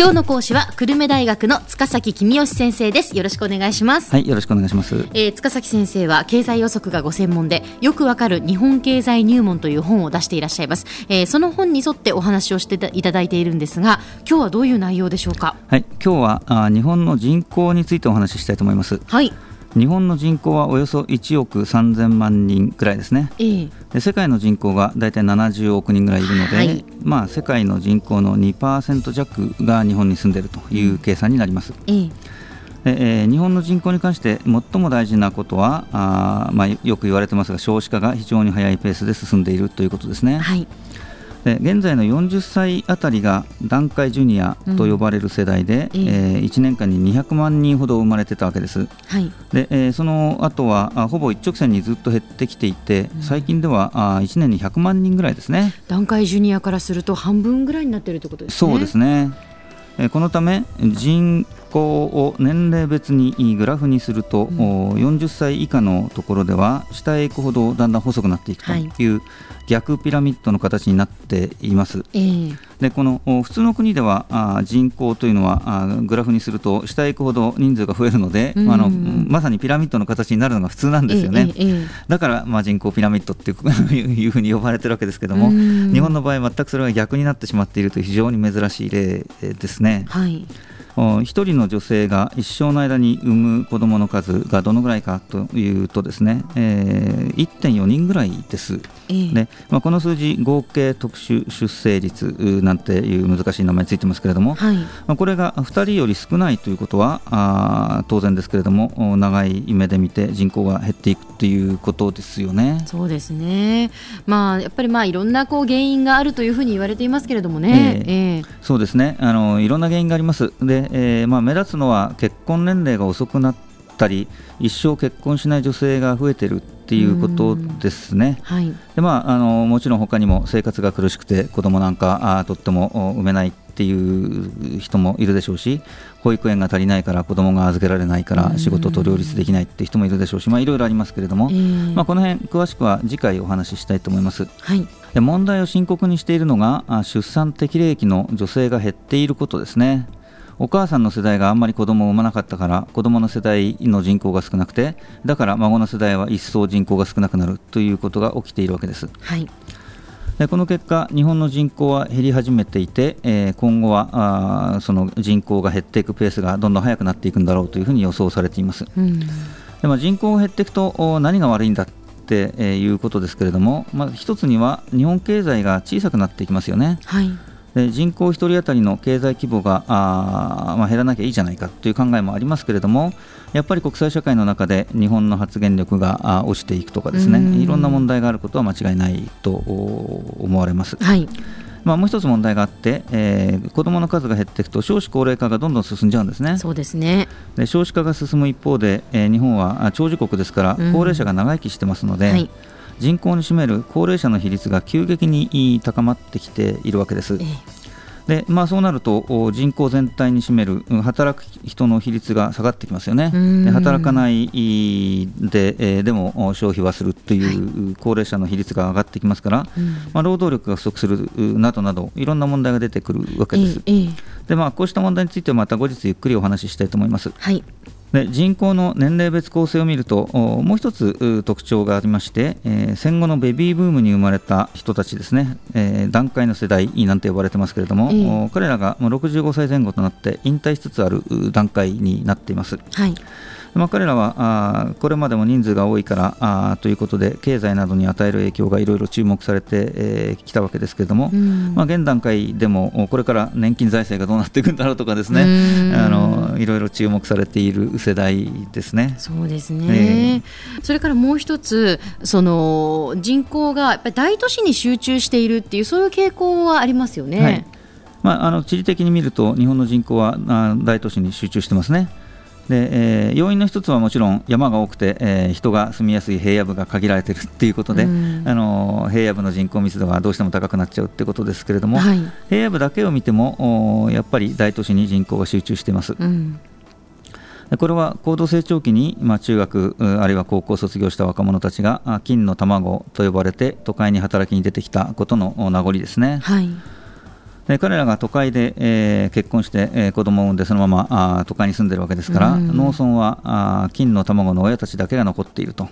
今日の講師は久留米大学の塚崎君吉先生です。よろしくお願いします。はいよろしくお願いします、えー、塚崎先生は経済予測がご専門でよくわかる日本経済入門という本を出していらっしゃいます、えー、その本に沿ってお話をしていただいているんですが今日はどういう内容でしょうか？はい今日はあ日本の人口についてお話ししたいと思います。はい日本の人口はおよそ1億3000万人くらいですね、えー、で世界の人口が大体70億人ぐらいいるので、はい、まあ、世界の人口の2%弱が日本に住んでいるという計算になります。えーでえー、日本の人口に関して最も大事なことはあ、まあ、よく言われてますが少子化が非常に速いペースで進んでいるということですね。はいで現在の40歳あたりが団塊ジュニアと呼ばれる世代で、うん、えー、1年間に200万人ほど生まれてたわけです、はい、でえー、その後はあほぼ一直線にずっと減ってきていて、うん、最近ではあ1年に100万人ぐらいですね。団塊ジュニアからすると半分ぐらいになっているということですね。そうですね、えー、このため人口を年齢別にグラフにすると、うん、40歳以下のところでは下へ行くほどだんだん細くなっていくという、はい逆ピラミッドの形になっています。えー、でこの普通の国ではあ人口というのはあグラフにすると下へ行くほど人数が増えるので、うん、あのまさにピラミッドの形になるのが普通なんですよね。えーえー、だから、まあ、人口ピラミッドっていうふうに呼ばれてるわけですけども、日本の場合全くそれが逆になってしまっているという非常に珍しい例ですね。はい。1人の女性が一生の間に産む子どもの数がどのぐらいかというとですね、えー、1.4人ぐらいです、えー、でまあ、この数字合計特殊出生率なんていう難しい名前ついてますけれども、はい、まあ、これが2人より少ないということはあ当然ですけれども長い目で見て人口が減っていくということですよね。そうですね、まあ、やっぱりまあいろんなこう原因があるというふうに言われていますけれどもね。えー、えー、そうですね。あのいろんな原因があります。でえーまあ、目立つのは結婚年齢が遅くなったり一生結婚しない女性が増えているっていうことですね。はい、でまあ、あのもちろん他にも生活が苦しくて子供なんかあとっても産めないっていう人もいるでしょうし保育園が足りないから子供が預けられないから仕事と両立できないっていう人もいるでしょうし、まあ、いろいろありますけれども、えー、まあ、この辺詳しくは次回お話ししたいと思います。はいで問題を深刻にしているのが出産適齢期の女性が減っていることですね。お母さんの世代があんまり子供を産まなかったから子供の世代の人口が少なくてだから孫の世代は一層人口が少なくなるということが起きているわけです。はいでこの結果、日本の人口は減り始めていて、えー、今後はあその人口が減っていくペースがどんどん速くなっていくんだろうというふうに予想されています。うん、でまあ、人口が減っていくと何が悪いんだっていうことですけれども、まあ、一つには日本経済が小さくなっていきますよね。はいで人口1人当たりの経済規模があ、まあ、減らなきゃいいじゃないかという考えもありますけれどもやっぱり国際社会の中で日本の発言力が落ちていくとかですねいろんな問題があることは間違いないと思われます。はい。まあ、もう一つ問題があって、えー、子どもの数が減っていくと少子高齢化がどんどん進んじゃうんですね。そうですね。で少子化が進む一方で、えー、日本は長寿国ですから高齢者が長生きしてますので、はい人口に占める高齢者の比率が急激に高まってきているわけです。えでまあ、そうなると人口全体に占める働く人の比率が下がってきますよね、で働かないで、えー、でも消費はするという高齢者の比率が上がってきますから、はい、まあ、労働力が不足するなどなどいろんな問題が出てくるわけです。えー、でまあ、こうした問題についてはまた後日ゆっくりお話ししたいと思います。はいで人口の年齢別構成を見るともう一つ特徴がありまして、えー、戦後のベビーブームに生まれた人たちですね、えー、団塊の世代なんて呼ばれてますけれども、えー、彼らが65歳前後となって引退しつつある段階になっています。はい。まあ、彼らはあこれまでも人数が多いからあということで経済などに与える影響がいろいろ注目されてき、えー、たわけですけれども、まあ、現段階でもこれから年金財政がどうなっていくんだろうとかですね。あのいろいろ注目されている世代ですね。そうですね、えー、それからもう一つその人口がやっぱり大都市に集中しているっていうそういう傾向はありますよね。はいまあ、あの地理的に見ると日本の人口はあ大都市に集中してますね。で、えー、要因の一つはもちろん山が多くて、えー、人が住みやすい平野部が限られているということで、あの平野部の人口密度がどうしても高くなっちゃうということですけれども、はい、平野部だけを見てもやっぱり大都市に人口が集中しています。うんこれは高度成長期に、まあ、中学あるいは高校を卒業した若者たちが金の卵と呼ばれて都会に働きに出てきたことの名残ですね。はいで彼らが都会で、えー、結婚して、えー、子供を産んでそのままあ都会に住んでるわけですから、農村はあ金の卵の親たちだけが残っていると。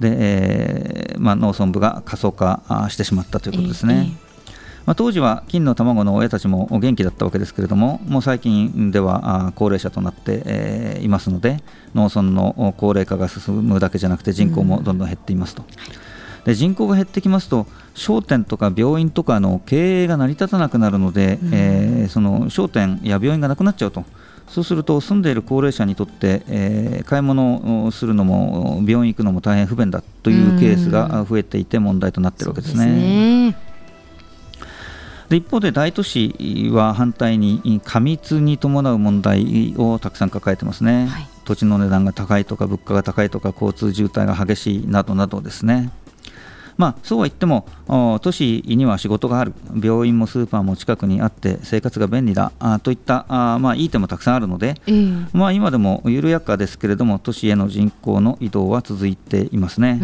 で、えーまあ、農村部が過疎化してしまったということですね。えーまあ、当時は金の卵の親たちも元気だったわけですけれども、もう最近では高齢者となって、えー、いますので、農村の高齢化が進むだけじゃなくて、人口もどんどん減っていますと。で人口が減ってきますと、商店とか病院とかの経営が成り立たなくなるので、うん、えー、その商店や病院がなくなっちゃうと。そうすると住んでいる高齢者にとって、えー、買い物をするのも病院行くのも大変不便だというケースが増えていて問題となっているわけですね。で一方で大都市は反対に過密に伴う問題をたくさん抱えてますね、はい、土地の値段が高いとか物価が高いとか交通渋滞が激しいなどなどですね。まあ、そうは言っても都市には仕事がある。病院もスーパーも近くにあって生活が便利だ。あといったあ、まあ、いい点もたくさんあるので、えー、まあ、今でも緩やかですけれども都市への人口の移動は続いていますね。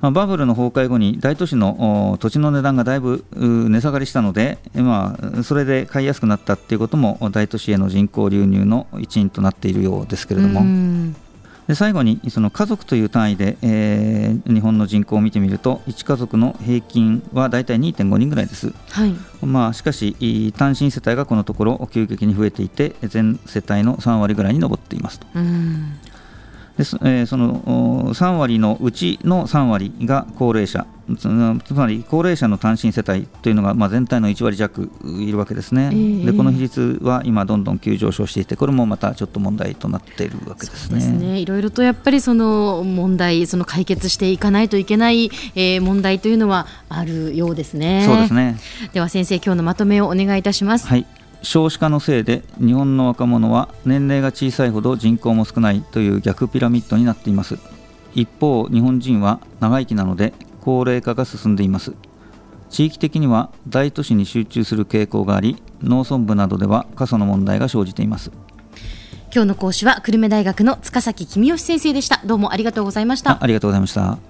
まあ、バブルの崩壊後に大都市の土地の値段がだいぶ値下がりしたので、まあ、それで買いやすくなったということも大都市への人口流入の一因となっているようですけれども。で最後にその家族という単位で、えー、日本の人口を見てみると1家族の平均はだいたい2.5人ぐらいです、はい。まあ、しかし単身世帯がこのところ急激に増えていて全世帯の3割ぐらいに上っていますと。うん。でえー、その3割のうちの3割が高齢者つまり高齢者の単身世帯というのが、まあ、全体の1割弱いるわけですね、えー、でこの比率は今、どんどん急上昇していて、これもまたちょっと問題となっているわけですね。すねいろいろとやっぱりその問題、その解決していかないといけない、えー、問題というのはあるようですね。そうですねでは先生、今日のまとめをお願いいたします。はい少子化のせいで日本の若者は年齢が小さいほど人口も少ないという逆ピラミッドになっています一方日本人は長生きなので高齢化が進んでいます。地域的には大都市に集中する傾向があり農村部などでは過疎の問題が生じています。今日の講師は久留米大学の塚崎公義先生でした。どうもありがとうございました。ありがとうございました